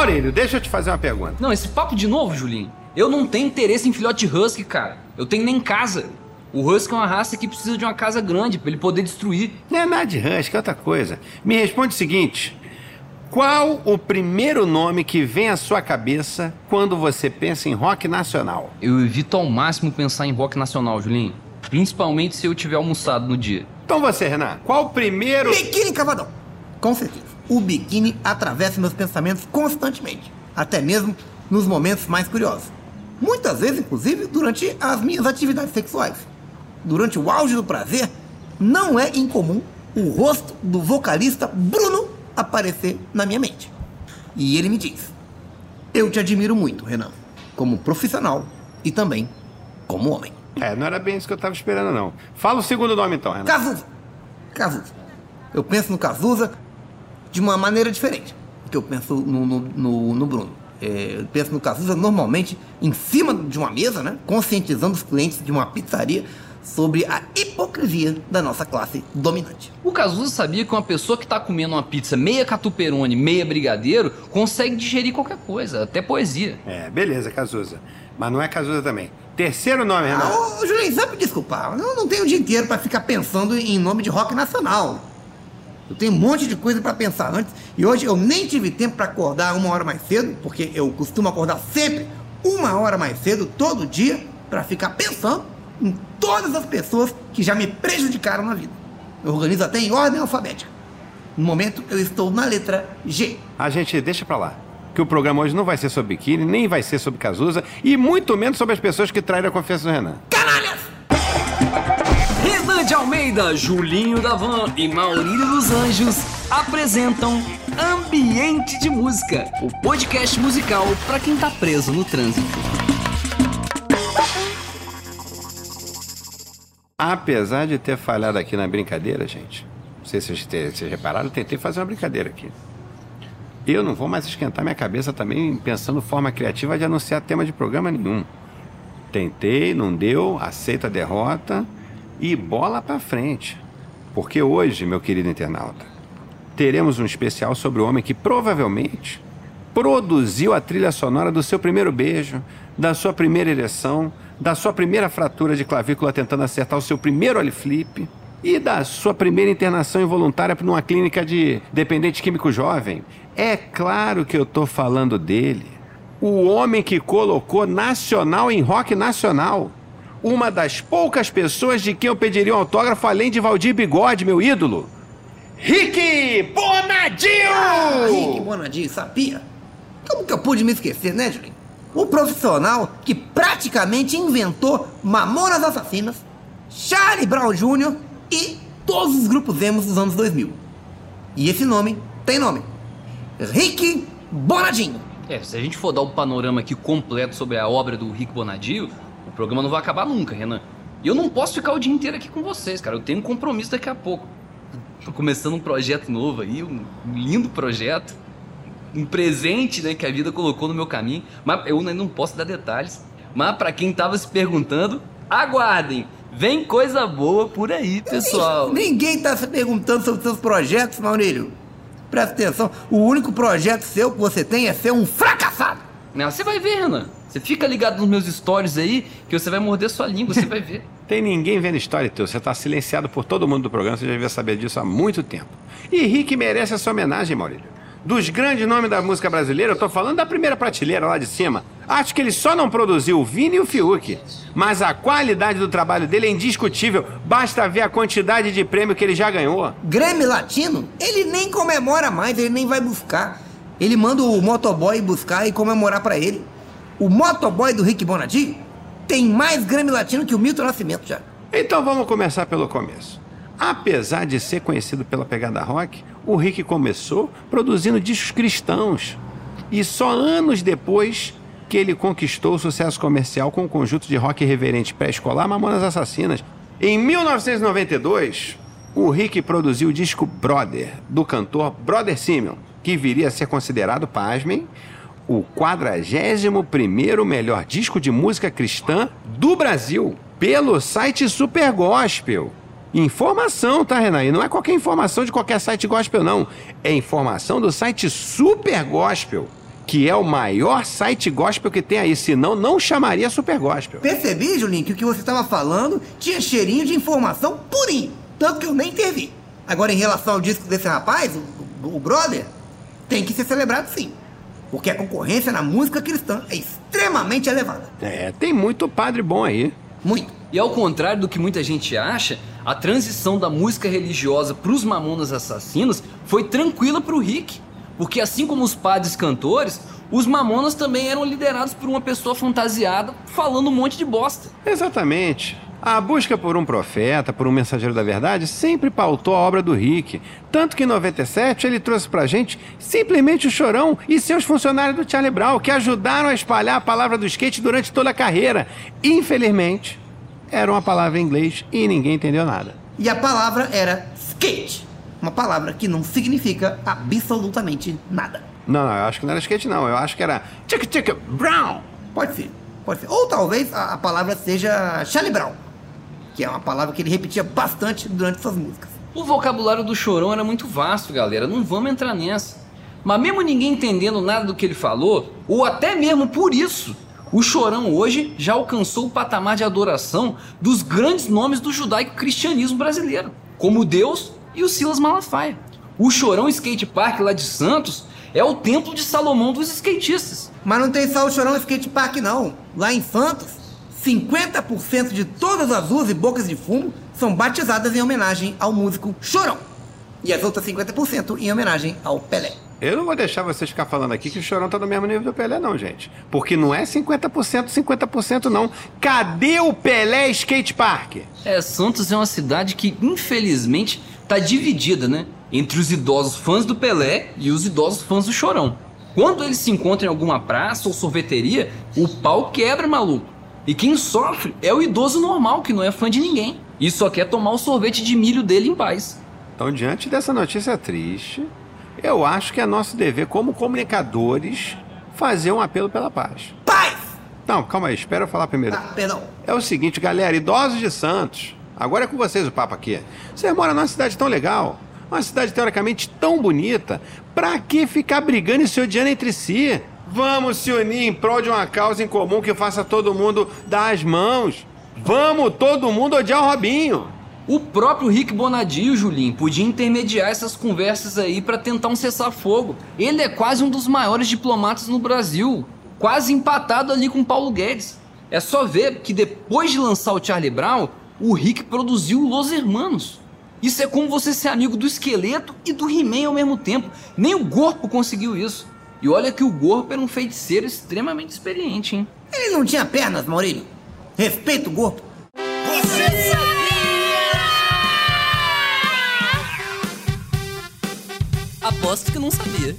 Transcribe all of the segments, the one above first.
Maurílio, deixa eu te fazer uma pergunta. Não, esse papo de novo, Julinho. Eu não tenho interesse em filhote husky, cara. Eu tenho nem casa. O husky é uma raça que precisa de uma casa grande para ele poder destruir. Não é nada de husky, é outra coisa. Me responde o seguinte: qual o primeiro nome que vem à sua cabeça quando você pensa em rock nacional? Eu evito ao máximo pensar em rock nacional, Julinho. Principalmente se eu tiver almoçado no dia. Então você, Renan, qual o primeiro. Biquíni Cavadão. Com certeza. O biquíni atravessa meus pensamentos constantemente. Até mesmo nos momentos mais curiosos. Muitas vezes, inclusive, durante as minhas atividades sexuais. Durante o auge do prazer, não é incomum o rosto do vocalista Bruno aparecer na minha mente. E ele me diz: Eu te admiro muito, Renan, como profissional e também como homem. É, não era bem isso que eu tava esperando, não. Fala o segundo nome então, Renan. Cazuza. Cazuza. Eu penso no Cazuza de uma maneira diferente do que eu penso no, no, no, no Bruno. É, eu penso no Cazuza normalmente em cima de uma mesa, né? Conscientizando os clientes de uma pizzaria sobre a hipocrisia da nossa classe dominante. O Cazuza sabia que uma pessoa que tá comendo uma pizza meia catuperone, meia brigadeiro, consegue digerir qualquer coisa, até poesia. É, beleza, Cazuza. Mas não é Cazuza também. Terceiro nome, Renan. Ah, ô, Julinho, sabe me desculpar, eu não tenho o dia inteiro para ficar pensando em nome de rock nacional. Eu tenho um monte de coisa para pensar antes e hoje eu nem tive tempo para acordar uma hora mais cedo, porque eu costumo acordar sempre uma hora mais cedo todo dia para ficar pensando em todas as pessoas que já me prejudicaram na vida. Eu organizo até em ordem alfabética. No momento eu estou na letra G. A gente deixa pra lá. Que o programa hoje não vai ser sobre biquíni, nem vai ser sobre Cazuza e muito menos sobre as pessoas que traíram a confiança do Renan. De Almeida, Julinho da Van e Maurílio dos Anjos apresentam Ambiente de Música, o podcast musical para quem tá preso no trânsito. Apesar de ter falhado aqui na brincadeira, gente, não sei se vocês, vocês repararam, tentei fazer uma brincadeira aqui. Eu não vou mais esquentar minha cabeça também pensando forma criativa de anunciar tema de programa nenhum. Tentei, não deu, aceito a derrota e bola pra frente. Porque hoje, meu querido internauta, teremos um especial sobre o homem que provavelmente produziu a trilha sonora do seu primeiro beijo, da sua primeira ereção, da sua primeira fratura de clavícula tentando acertar o seu primeiro ollie flip e da sua primeira internação involuntária numa clínica de dependente químico jovem. É claro que eu tô falando dele. O homem que colocou nacional em rock nacional. Uma das poucas pessoas de quem eu pediria um autógrafo além de Valdir Bigode, meu ídolo. Rick Bonadil! Ah, Rick Bonadinho, sabia? Como que eu pude me esquecer, né, Julinho? O profissional que praticamente inventou Mamonas Assassinas, Charlie Brown Jr. e todos os grupos emos dos anos 2000. E esse nome tem nome. Rick Bonadinho. É, se a gente for dar o panorama aqui completo sobre a obra do Rick Bonadio, o programa não vai acabar nunca, Renan. E eu não posso ficar o dia inteiro aqui com vocês, cara. Eu tenho um compromisso daqui a pouco. Tô começando um projeto novo aí, um lindo projeto. Um presente, né, que a vida colocou no meu caminho. Mas eu ainda não posso dar detalhes. Mas pra quem tava se perguntando, aguardem! Vem coisa boa por aí, pessoal. Ninguém tá se perguntando sobre seus projetos, Maurílio. Presta atenção, o único projeto seu que você tem é ser um fracassado. Não, você vai ver, Renan. Você fica ligado nos meus stories aí, que você vai morder sua língua, você vai ver. Tem ninguém vendo história teu. Você está silenciado por todo mundo do programa. Você já devia saber disso há muito tempo. E Rick merece essa homenagem, Maurílio. Dos grandes nomes da música brasileira, eu tô falando da primeira prateleira lá de cima. Acho que ele só não produziu o Vini e o Fiuk. Mas a qualidade do trabalho dele é indiscutível. Basta ver a quantidade de prêmio que ele já ganhou. Grêmio Latino, ele nem comemora mais, ele nem vai buscar. Ele manda o motoboy buscar e comemorar pra ele. O motoboy do Rick Bonadinho tem mais Grêmio Latino que o Milton Nascimento já. Então vamos começar pelo começo. Apesar de ser conhecido pela pegada rock, o Rick começou produzindo discos cristãos. E só anos depois que ele conquistou o sucesso comercial com o conjunto de rock irreverente pré-escolar Mamonas Assassinas. Em 1992, o Rick produziu o disco Brother, do cantor Brother Simeon, que viria a ser considerado, pasmem, o 41º melhor disco de música cristã do Brasil, pelo site Super Gospel. Informação, tá, Renan? E não é qualquer informação de qualquer site gospel, não. É informação do site Super Gospel, que é o maior site gospel que tem aí, senão não chamaria Super Gospel. Percebi, Julinho, que o que você estava falando tinha cheirinho de informação purinho, tanto que eu nem intervi. Agora, em relação ao disco desse rapaz, o, o Brother, tem que ser celebrado sim. Porque a concorrência na música cristã é extremamente elevada. É, tem muito padre bom aí. Muito. E ao contrário do que muita gente acha, a transição da música religiosa para os mamonas assassinos foi tranquila para o Rick. Porque assim como os padres cantores, os mamonas também eram liderados por uma pessoa fantasiada falando um monte de bosta. Exatamente. A busca por um profeta, por um mensageiro da verdade, sempre pautou a obra do Rick. Tanto que em 97 ele trouxe pra gente simplesmente o Chorão e seus funcionários do Charlie Brown, que ajudaram a espalhar a palavra do skate durante toda a carreira. Infelizmente, era uma palavra em inglês e ninguém entendeu nada. E a palavra era skate. Uma palavra que não significa absolutamente nada. Não, não, eu acho que não era skate, não. Eu acho que era Chick Chick Brown. Pode ser, pode ser. Ou talvez a, a palavra seja Charlie Brown, que é uma palavra que ele repetia bastante durante suas músicas. O vocabulário do Chorão era muito vasto, galera. Não vamos entrar nessa. Mas mesmo ninguém entendendo nada do que ele falou, ou até mesmo por isso, o Chorão hoje já alcançou o patamar de adoração dos grandes nomes do judaico-cristianismo brasileiro, como Deus e o Silas Malafaia. O Chorão Skate Park lá de Santos é o templo de Salomão dos skatistas. Mas não tem só o Chorão Skate Park, não. Lá em Santos, 50% de todas as ruas e bocas de fumo são batizadas em homenagem ao músico Chorão. E as outras 50% em homenagem ao Pelé. Eu não vou deixar vocês ficar falando aqui que o Chorão tá no mesmo nível do Pelé, não, gente. Porque não é 50%, 50% não. Cadê o Pelé Skate Park? É, Santos é uma cidade que, infelizmente, tá dividida, né? Entre os idosos fãs do Pelé e os idosos fãs do Chorão. Quando eles se encontram em alguma praça ou sorveteria, o pau quebra, maluco. E quem sofre é o idoso normal, que não é fã de ninguém. E só quer tomar o sorvete de milho dele em paz. Então, diante dessa notícia triste, eu acho que é nosso dever como comunicadores fazer um apelo pela paz. Paz! Não, calma aí, espera eu falar primeiro. Ah, perdão. É o seguinte, galera, idosos de Santos, agora é com vocês o papo aqui. Vocês moram numa cidade tão legal, uma cidade teoricamente tão bonita, pra que ficar brigando e se odiando entre si? Vamos se unir em prol de uma causa em comum que faça todo mundo dar as mãos. Vamos todo mundo odiar o Robinho. O próprio Rick Bonadio, Julinho, podia intermediar essas conversas aí para tentar um cessar-fogo. Ele é quase um dos maiores diplomatas no Brasil, quase empatado ali com Paulo Guedes. É só ver que depois de lançar o Charlie Brown, o Rick produziu Los Hermanos. Isso é como você ser amigo do esqueleto e do He-Man ao mesmo tempo. Nem o Gorpo conseguiu isso. E olha que o Gorpo era um feiticeiro extremamente experiente, hein? Ele não tinha pernas, Maurílio. Respeita o corpo. Você Aposto que não sabia.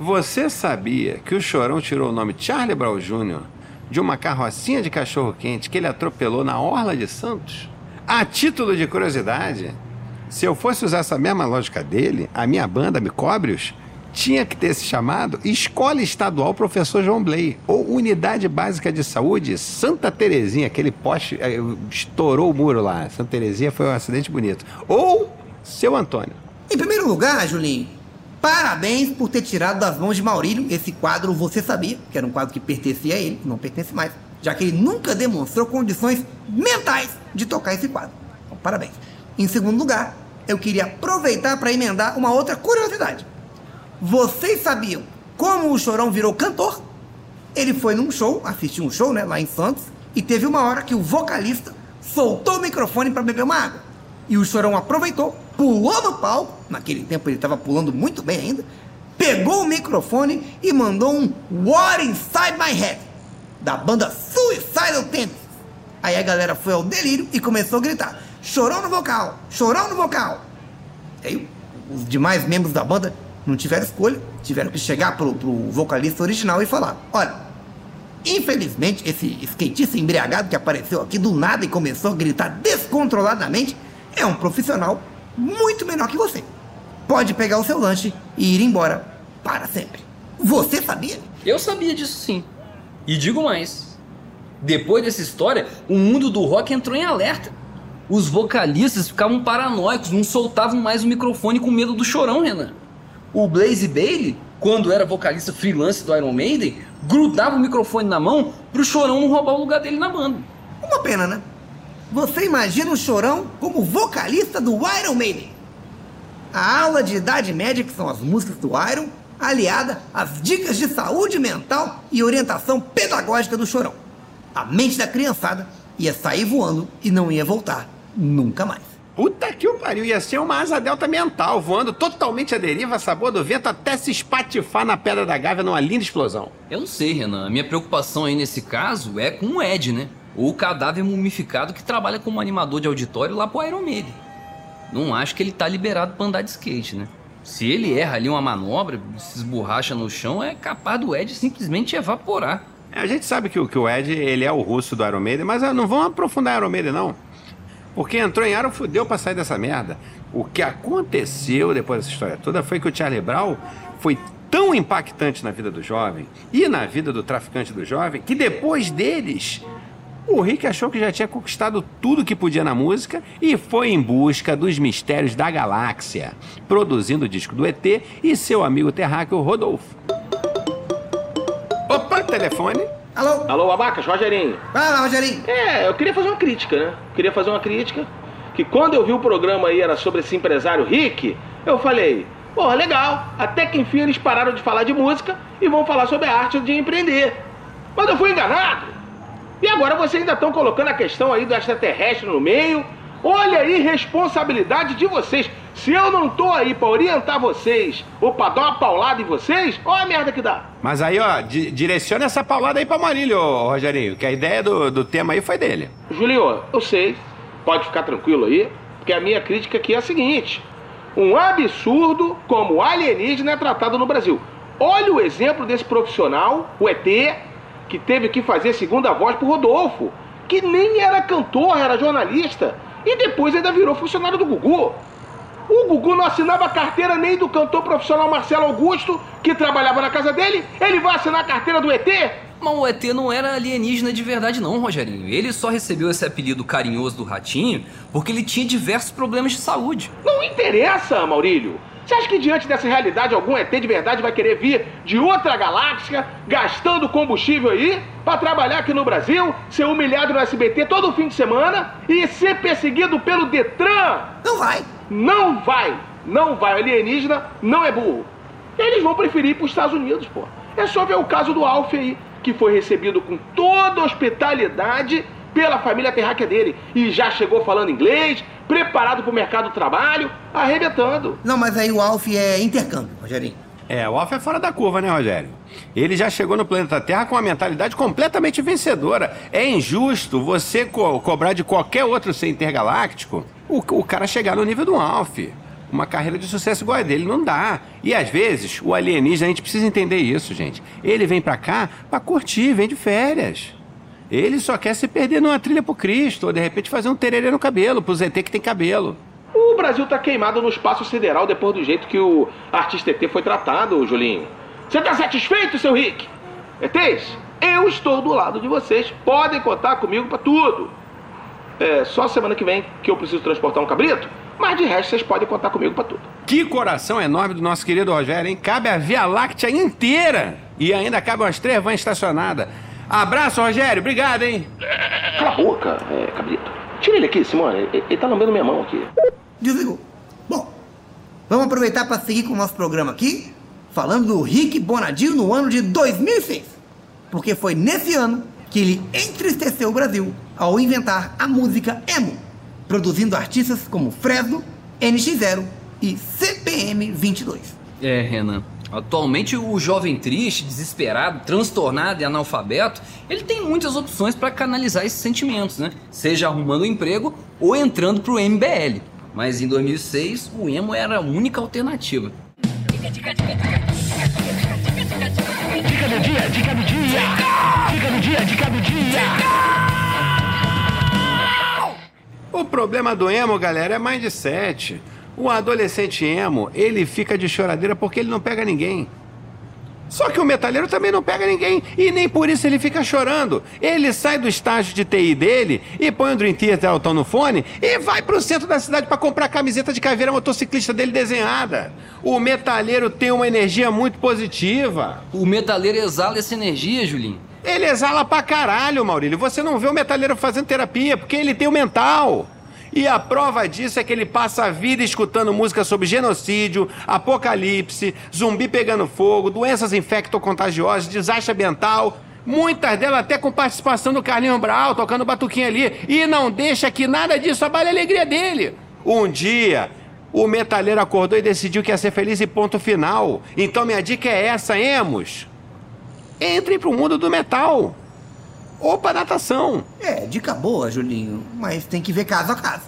Você sabia que o Chorão tirou o nome Charlie Brown Jr. de uma carrocinha de cachorro-quente que ele atropelou na Orla de Santos? A título de curiosidade, se eu fosse usar essa mesma lógica dele, a minha banda, Micóbrios, tinha que ter se chamado Escola Estadual Professor João Blay, ou Unidade Básica de Saúde Santa Terezinha, aquele poste eh, estourou o muro lá. Santa Terezinha foi um acidente bonito. Ou Seu Antônio. Em primeiro lugar, Julinho, parabéns por ter tirado das mãos de Maurílio esse quadro Você Sabia, que era um quadro que pertencia a ele, não pertence mais, já que ele nunca demonstrou condições mentais de tocar esse quadro. Então, parabéns. Em segundo lugar, eu queria aproveitar para emendar uma outra curiosidade. Vocês sabiam como o Chorão virou cantor? Ele foi num show, assistiu um show, né, lá em Santos, e teve uma hora que o vocalista soltou o microfone para beber uma água. E o Chorão aproveitou, pulou no palco, naquele tempo ele estava pulando muito bem ainda, pegou o microfone e mandou um What Inside My Head, da banda Suicidal Tendencies. Aí a galera foi ao delírio e começou a gritar: Chorão no vocal, chorão no vocal. Aí os demais membros da banda não tiveram escolha, tiveram que chegar pro, pro vocalista original e falar: Olha, infelizmente esse skatista embriagado que apareceu aqui do nada e começou a gritar descontroladamente é um profissional muito menor que você. Pode pegar o seu lanche e ir embora para sempre. Você sabia? Eu sabia disso sim. E digo mais. Depois dessa história, o mundo do rock entrou em alerta. Os vocalistas ficavam paranoicos, não soltavam mais o microfone com medo do chorão, Renan. O Blaze Bailey quando era vocalista freelance do Iron Maiden, grudava o microfone na mão pro Chorão não roubar o lugar dele na banda. Uma pena, né? Você imagina o Chorão como vocalista do Iron Maiden. A aula de Idade Média, que são as músicas do Iron, aliada às dicas de saúde mental e orientação pedagógica do Chorão. A mente da criançada ia sair voando e não ia voltar nunca mais. Puta que o pariu, ia ser uma asa delta mental, voando totalmente à deriva, sabor do vento, até se espatifar na pedra da gávea numa linda explosão. Eu não sei, Renan. A minha preocupação aí nesse caso é com o Ed, né? O cadáver mumificado que trabalha como animador de auditório lá pro Iron Maiden. Não acho que ele tá liberado pra andar de skate, né? Se ele erra ali uma manobra, se esborracha no chão, é capaz do Ed simplesmente evaporar. É, A gente sabe que, o- que o Ed, ele é o russo do Iron Maiden, mas não vamos aprofundar Iron Maiden, não. Porque entrou em Iron, fudeu pra sair dessa merda. O que aconteceu depois dessa história toda foi que o Charlie Brown foi tão impactante na vida do jovem e na vida do traficante do jovem que depois deles o Rick achou que já tinha conquistado tudo que podia na música e foi em busca dos mistérios da galáxia, produzindo o disco do ET e seu amigo terráqueo Rodolfo. Opa, telefone. Alô? Alô, Abacas, Rogerinho. Lá, Rogerinho. É, eu queria fazer uma crítica, né? Queria fazer uma crítica. Que quando eu vi o programa aí era sobre esse empresário Rick, eu falei, porra, legal. Até que enfim eles pararam de falar de música e vão falar sobre a arte de empreender. Mas eu fui enganado. E agora vocês ainda estão colocando a questão aí do extraterrestre no meio. Olha aí, responsabilidade de vocês. Se eu não tô aí pra orientar vocês ou pra dar uma paulada em vocês, olha a merda que dá. Mas aí, ó, di- direciona essa paulada aí pra Marília, ô, Rogerinho, que a ideia do, do tema aí foi dele. Julinho, eu sei, pode ficar tranquilo aí, porque a minha crítica aqui é a seguinte: um absurdo como o alienígena é tratado no Brasil. Olha o exemplo desse profissional, o ET, que teve que fazer segunda voz pro Rodolfo, que nem era cantor, era jornalista, e depois ainda virou funcionário do Gugu. O Gugu não assinava a carteira nem do cantor profissional Marcelo Augusto, que trabalhava na casa dele. Ele vai assinar a carteira do ET? Mas o ET não era alienígena de verdade não, Rogerinho. Ele só recebeu esse apelido carinhoso do Ratinho porque ele tinha diversos problemas de saúde. Não interessa, Maurílio. Você acha que diante dessa realidade algum ET de verdade vai querer vir de outra galáxia, gastando combustível aí, pra trabalhar aqui no Brasil, ser humilhado no SBT todo fim de semana e ser perseguido pelo Detran? Não vai. Não vai! Não vai! O alienígena não é burro. Eles vão preferir ir para os Estados Unidos, pô. É só ver o caso do Alf aí, que foi recebido com toda hospitalidade pela família terráquea dele. E já chegou falando inglês, preparado para o mercado do trabalho, arrebentando. Não, mas aí o Alf é intercâmbio, Rogerinho. É, o Alf é fora da curva, né, Rogério? Ele já chegou no planeta Terra com uma mentalidade completamente vencedora. É injusto você co- cobrar de qualquer outro ser intergaláctico o, o cara chegar no nível do Alf. Uma carreira de sucesso igual a dele não dá. E às vezes, o alienígena, a gente precisa entender isso, gente. Ele vem pra cá pra curtir, vem de férias. Ele só quer se perder numa trilha pro Cristo, ou de repente fazer um tererê no cabelo, pro ZT que tem cabelo. O Brasil tá queimado no espaço sideral depois do jeito que o artista ET foi tratado, Julinho. Você tá satisfeito, seu Rick? ETs, eu estou do lado de vocês. Podem contar comigo pra tudo. É só semana que vem que eu preciso transportar um cabrito, mas de resto vocês podem contar comigo pra tudo. Que coração enorme do nosso querido Rogério, hein? Cabe a Via Láctea inteira. E ainda cabe umas três vans estacionadas. Abraço, Rogério. Obrigado, hein? Cala a boca, é, cabrito. Tira ele aqui, Simone. Ele, ele tá lambendo minha mão aqui. Desligou. Bom, vamos aproveitar para seguir com o nosso programa aqui, falando do Rick Bonadio no ano de 2006. Porque foi nesse ano que ele entristeceu o Brasil ao inventar a música emo, produzindo artistas como Fresno, NX0 e CPM 22. É, Renan. Atualmente o jovem triste, desesperado, transtornado e analfabeto, ele tem muitas opções para canalizar esses sentimentos, né? Seja arrumando um emprego ou entrando pro MBL. Mas em 2006, o emo era a única alternativa. O problema do emo, galera, é mindset. O adolescente emo, ele fica de choradeira porque ele não pega ninguém. Só que o metalheiro também não pega ninguém e nem por isso ele fica chorando. Ele sai do estágio de TI dele e põe o Dream Theater Auto no fone e vai pro centro da cidade para comprar a camiseta de caveira motociclista dele desenhada. O metalheiro tem uma energia muito positiva. O metaleiro exala essa energia, Julinho. Ele exala pra caralho, Maurílio. Você não vê o metalheiro fazendo terapia porque ele tem o mental. E a prova disso é que ele passa a vida escutando música sobre genocídio, apocalipse, zumbi pegando fogo, doenças infectocontagiosas, desastre ambiental. Muitas delas até com participação do Carlinhos Brau, tocando batuquinha ali. E não deixa que nada disso abale a alegria dele. Um dia, o metalheiro acordou e decidiu que ia ser feliz e ponto final. Então minha dica é essa, Emos. Entrem pro mundo do metal. Ou pra natação. É, dica boa, Julinho, mas tem que ver caso a caso.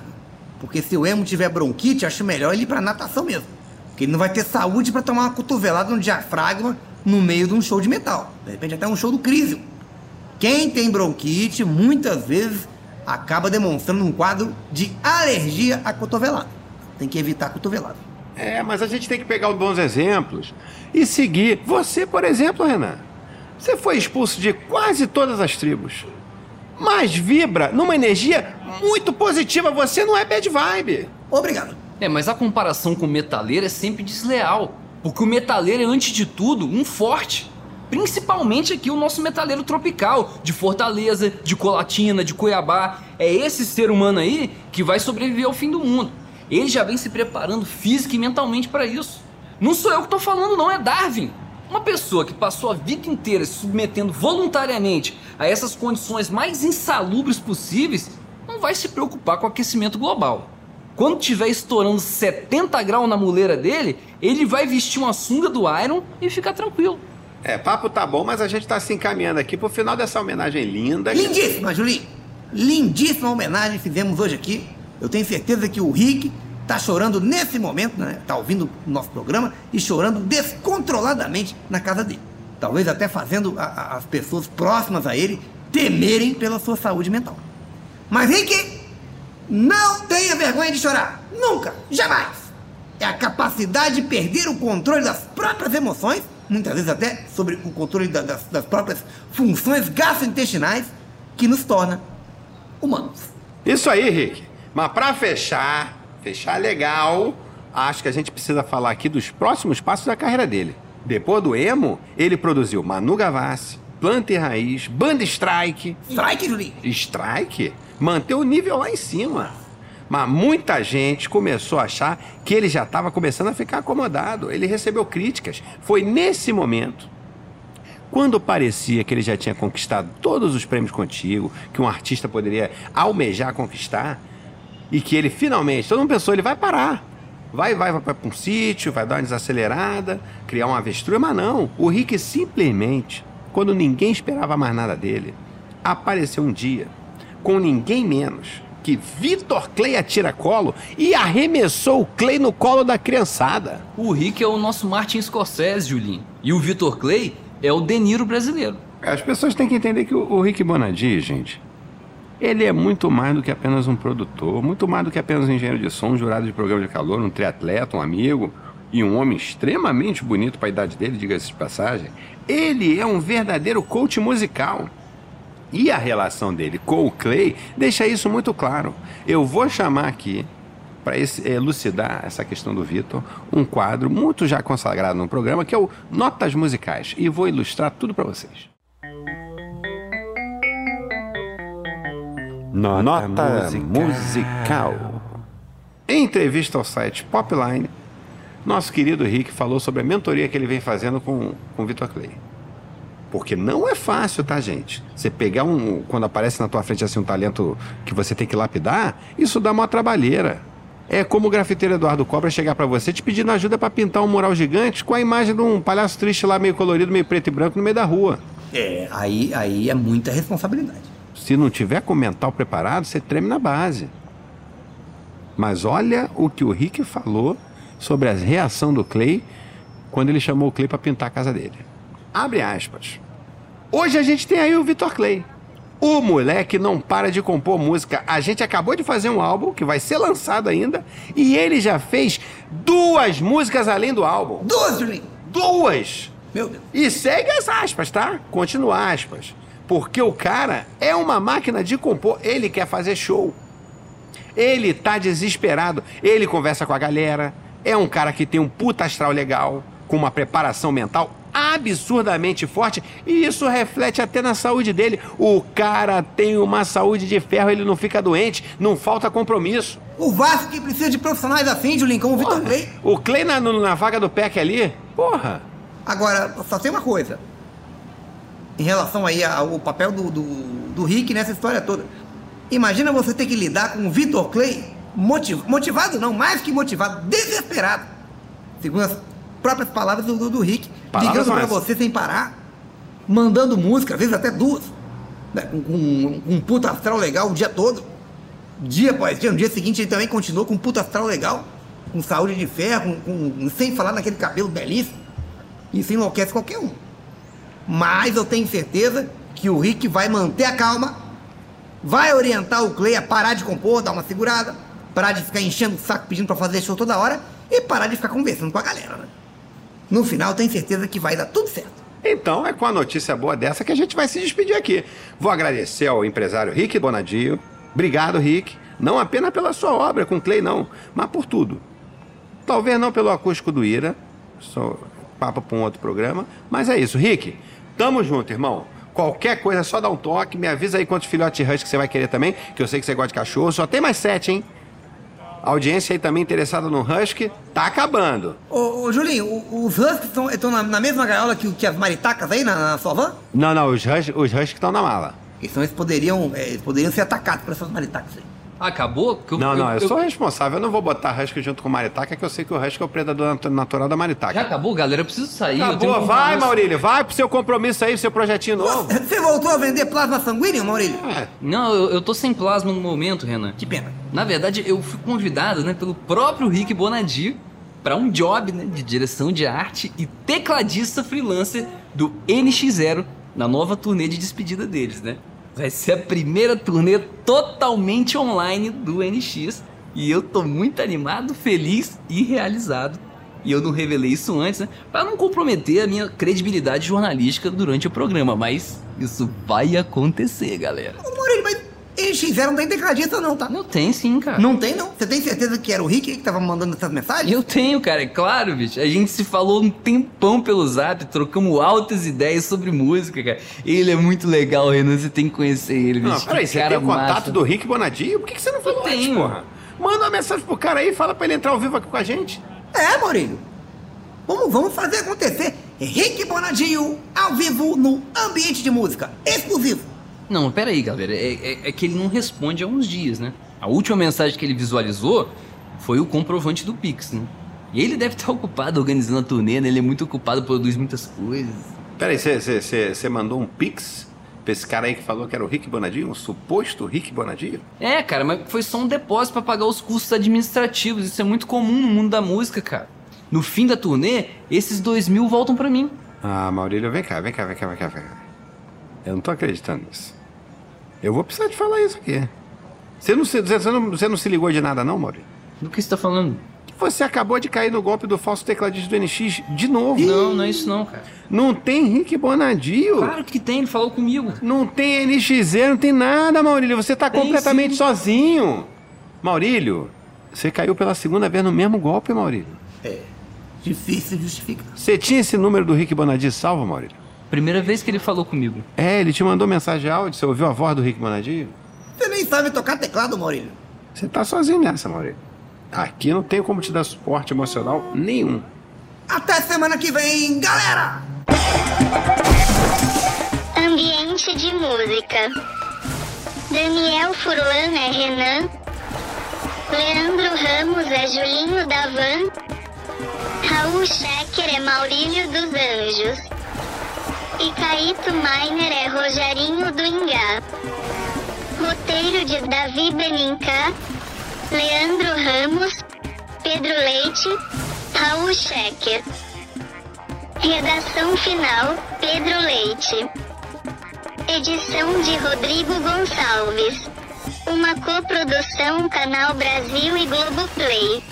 Porque se o emo tiver bronquite, acho melhor ele ir pra natação mesmo. Porque ele não vai ter saúde pra tomar uma cotovelada no diafragma no meio de um show de metal. De repente até um show do Crisium. Quem tem bronquite, muitas vezes, acaba demonstrando um quadro de alergia à cotovelada. Tem que evitar a cotovelada. É, mas a gente tem que pegar os bons exemplos e seguir. Você, por exemplo, Renan, você foi expulso de quase todas as tribos. Mas vibra numa energia muito positiva. Você não é bad vibe. Obrigado. É, mas a comparação com o metaleiro é sempre desleal. Porque o metaleiro é, antes de tudo, um forte. Principalmente aqui o nosso metaleiro tropical, de Fortaleza, de Colatina, de Cuiabá. É esse ser humano aí que vai sobreviver ao fim do mundo. Ele já vem se preparando física e mentalmente para isso. Não sou eu que tô falando, não, é Darwin. Uma pessoa que passou a vida inteira se submetendo voluntariamente a essas condições mais insalubres possíveis não vai se preocupar com o aquecimento global. Quando tiver estourando 70 graus na muleira dele, ele vai vestir uma sunga do Iron e ficar tranquilo. É, papo tá bom, mas a gente tá se encaminhando aqui pro final dessa homenagem linda. Lindíssima, Julinho. Lindíssima homenagem fizemos hoje aqui. Eu tenho certeza que o Rick tá chorando nesse momento, né? Tá ouvindo o nosso programa e chorando descontroladamente na casa dele. Talvez até fazendo a, a, as pessoas próximas a ele temerem pela sua saúde mental. Mas Rick, não tenha vergonha de chorar. Nunca, jamais. É a capacidade de perder o controle das próprias emoções, muitas vezes até sobre o controle da, das, das próprias funções gastrointestinais, que nos torna humanos. Isso aí, Rick. Mas pra fechar, fechar legal, acho que a gente precisa falar aqui dos próximos passos da carreira dele. Depois do emo, ele produziu Manu Gavassi, Planta e Raiz, Banda Strike. Strike, Julinho? Strike? Manter o nível lá em cima. Mas muita gente começou a achar que ele já estava começando a ficar acomodado. Ele recebeu críticas. Foi nesse momento, quando parecia que ele já tinha conquistado todos os prêmios contigo, que um artista poderia almejar conquistar, e que ele finalmente, todo mundo pensou, ele vai parar. Vai, vai, vai para um sítio, vai dar uma desacelerada, criar uma avestruz, mas não. O Rick simplesmente, quando ninguém esperava mais nada dele, apareceu um dia com ninguém menos que Vitor Clay atira colo e arremessou o Clay no colo da criançada. O Rick é o nosso Martin Scorsese, Julinho. E o Vitor Clay é o De Niro brasileiro. As pessoas têm que entender que o, Rick Bonadi, gente, ele é muito mais do que apenas um produtor, muito mais do que apenas um engenheiro de som, um jurado de programa de calor, um triatleta, um amigo e um homem extremamente bonito para a idade dele, diga-se de passagem. Ele é um verdadeiro coach musical. E a relação dele com o Clay deixa isso muito claro. Eu vou chamar aqui, para elucidar essa questão do Vitor, um quadro muito já consagrado no programa, que é o Notas Musicais. E vou ilustrar tudo para vocês. Nota, Nota musical. musical. Em entrevista ao site Popline, nosso querido Rick falou sobre a mentoria que ele vem fazendo com, com o Vitor Clay. Porque não é fácil, tá, gente? Você pegar um. Quando aparece na tua frente assim um talento que você tem que lapidar, isso dá uma trabalheira. É como o grafiteiro Eduardo Cobra chegar para você te pedindo ajuda para pintar um mural gigante com a imagem de um palhaço triste lá meio colorido, meio preto e branco no meio da rua. É, aí, aí é muita responsabilidade. Se não tiver com o mental preparado, você treme na base. Mas olha o que o Rick falou sobre a reação do Clay quando ele chamou o Clay para pintar a casa dele. Abre aspas. Hoje a gente tem aí o Vitor Clay. O moleque não para de compor música. A gente acabou de fazer um álbum que vai ser lançado ainda e ele já fez duas músicas além do álbum. Duas, Julinho? Duas! Meu Deus. E segue as aspas, tá? Continua aspas. Porque o cara é uma máquina de compor. Ele quer fazer show. Ele tá desesperado. Ele conversa com a galera. É um cara que tem um puta astral legal, com uma preparação mental absurdamente forte e isso reflete até na saúde dele. O cara tem uma saúde de ferro, ele não fica doente, não falta compromisso. O Vasco que precisa de profissionais assim, Julinho, como o Vitor Clay. O Clay na, na vaga do PEC ali, porra. Agora, só tem uma coisa. Em relação aí ao papel do, do, do Rick nessa história toda. Imagina você ter que lidar com o Vitor Clay motiv- motivado, não, mais que motivado, desesperado. Segundo as próprias palavras do, do, Rick, Palavras ligando essas. você sem parar, mandando música, às vezes até duas, né, com, com um puta astral legal o dia todo. Dia após dia, no dia seguinte ele também continuou com um puta astral legal, com saúde de ferro, com, com- sem falar naquele cabelo belíssimo. Isso enlouquece qualquer um. Mas eu tenho certeza que o Rick vai manter a calma, vai orientar o Clay a parar de compor, dar uma segurada, parar de ficar enchendo o saco pedindo pra fazer show toda hora e parar de ficar conversando com a galera, né? No final, tenho certeza que vai dar tudo certo. Então é com a notícia boa dessa que a gente vai se despedir aqui. Vou agradecer ao empresário Rick Bonadio. Obrigado, Rick. Não apenas pela sua obra com Clay, não, mas por tudo. Talvez não pelo acústico do Ira, só papo para um outro programa, mas é isso. Rick, tamo junto, irmão. Qualquer coisa, é só dá um toque. Me avisa aí quantos filhotes Husky você vai querer também, que eu sei que você gosta de cachorro. Só tem mais sete, hein? A audiência aí também interessada no Husky, tá acabando. Ô, ô Julinho, os Huskies estão na, na mesma gaiola que, que as maritacas aí na, na sua van? Não, não, os Husky os Husky estão na mala. Senão eles poderiam, é, eles poderiam ser atacados por essas maritacas aí. Acabou? Que Não, não, eu, sou responsável. Eu não vou botar Husky junto com o Maritaca, que eu sei que o Husky é o predador nat- natural da Já Maritaca. acabou, galera? Eu preciso sair. eu tenho Acabou, um vai. Maurílio, vai pro seu compromisso aí, pro seu projetinho novo. Você voltou a vender plasma sanguíneo, Maurílio? É, Não, eu, eu tô sem plasma no momento, Renan. Que pena. Na verdade, eu fui convidado, né, pelo próprio Rick Bonadio para um job, né, de direção de arte e tecladista freelancer do NX0 na nova turnê de despedida deles, né? Vai ser a primeira turnê totalmente online do NX e eu tô muito animado, feliz e realizado. E eu não revelei isso antes, né? Pra não comprometer a minha credibilidade jornalística durante o programa, mas isso vai acontecer, galera. Ô, mas NX0 não tem tecladista não, tá? Não tem sim, cara. Não tem não? Você tem certeza que era o Rick que tava mandando essas mensagens? Eu tenho, cara, é claro, bicho. A gente se falou um tempão pelo zap, trocamos altas ideias sobre música, cara. Ele é muito legal, Renan, você tem que conhecer ele, bicho. Não, peraí, você cara tem o contato massa. do Rick Bonadio? Por que, que você não falou Eu antes, porra? Manda uma mensagem pro cara aí, fala pra ele entrar ao vivo aqui com a gente. É, Maurílio. Vamos, vamos fazer acontecer. Rick Bonadio ao vivo no ambiente de música. Exclusivo. Não, pera aí, galera. É, é- é que ele não responde há uns dias, né? A última mensagem que ele visualizou foi o comprovante do Pix, né? E ele deve estar ocupado organizando a turnê, né? Ele é muito ocupado, produz muitas coisas. Peraí, você- você mandou um pix pra esse cara aí que falou que era o Rick Bonadio? Um suposto Rick Bonadio? É, cara, mas foi só um depósito pra pagar os custos administrativos. Isso é muito comum no mundo da música, cara. No fim da turnê, esses dois mil voltam pra mim. Ah, Maurílio, vem cá, vem cá, vem cá, vem cá, vem cá. Eu não tô acreditando nisso. Eu vou precisar te falar isso aqui. Você não, se- você não, você não se ligou de nada, não, Maurílio? Do que você tá falando? Você acabou de cair no golpe do falso tecladista do NX de novo. Não, não é isso não, cara. Não tem Rick Bonadio. Claro que tem, ele falou comigo. Não tem NX0, não tem nada, Maurílio. Você tá Tem completamente sim. sozinho. Maurílio, você caiu pela segunda vez no mesmo golpe, Maurílio. É. Difícil justificar. Você tinha esse número do Rick Bonadio salvo, Maurílio? Primeira vez que ele falou comigo. É, ele te mandou mensagem áudio, você ouviu a voz do Rick Bonadio? Você nem sabe tocar teclado, Maurílio. Você tá sozinho nessa, Maurílio. Aqui não tem como te dar suporte emocional nenhum. Até semana que vem, galera! Ambiente de música. Daniel Furlan é Renan. Leandro Ramos é Julinho da Van. Raul Schecker é Maurílio dos Anjos. E Caíto Miner é Rogerinho do Ingá. Roteiro de Davi Benincá. Leandro Ramos. Pedro Leite. Raul Schecker. Redação final, Pedro Leite. Edição de Rodrigo Gonçalves. Uma coprodução Canal Brasil e Globoplay.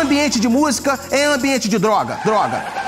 Ambiente de música é ambiente de droga, droga.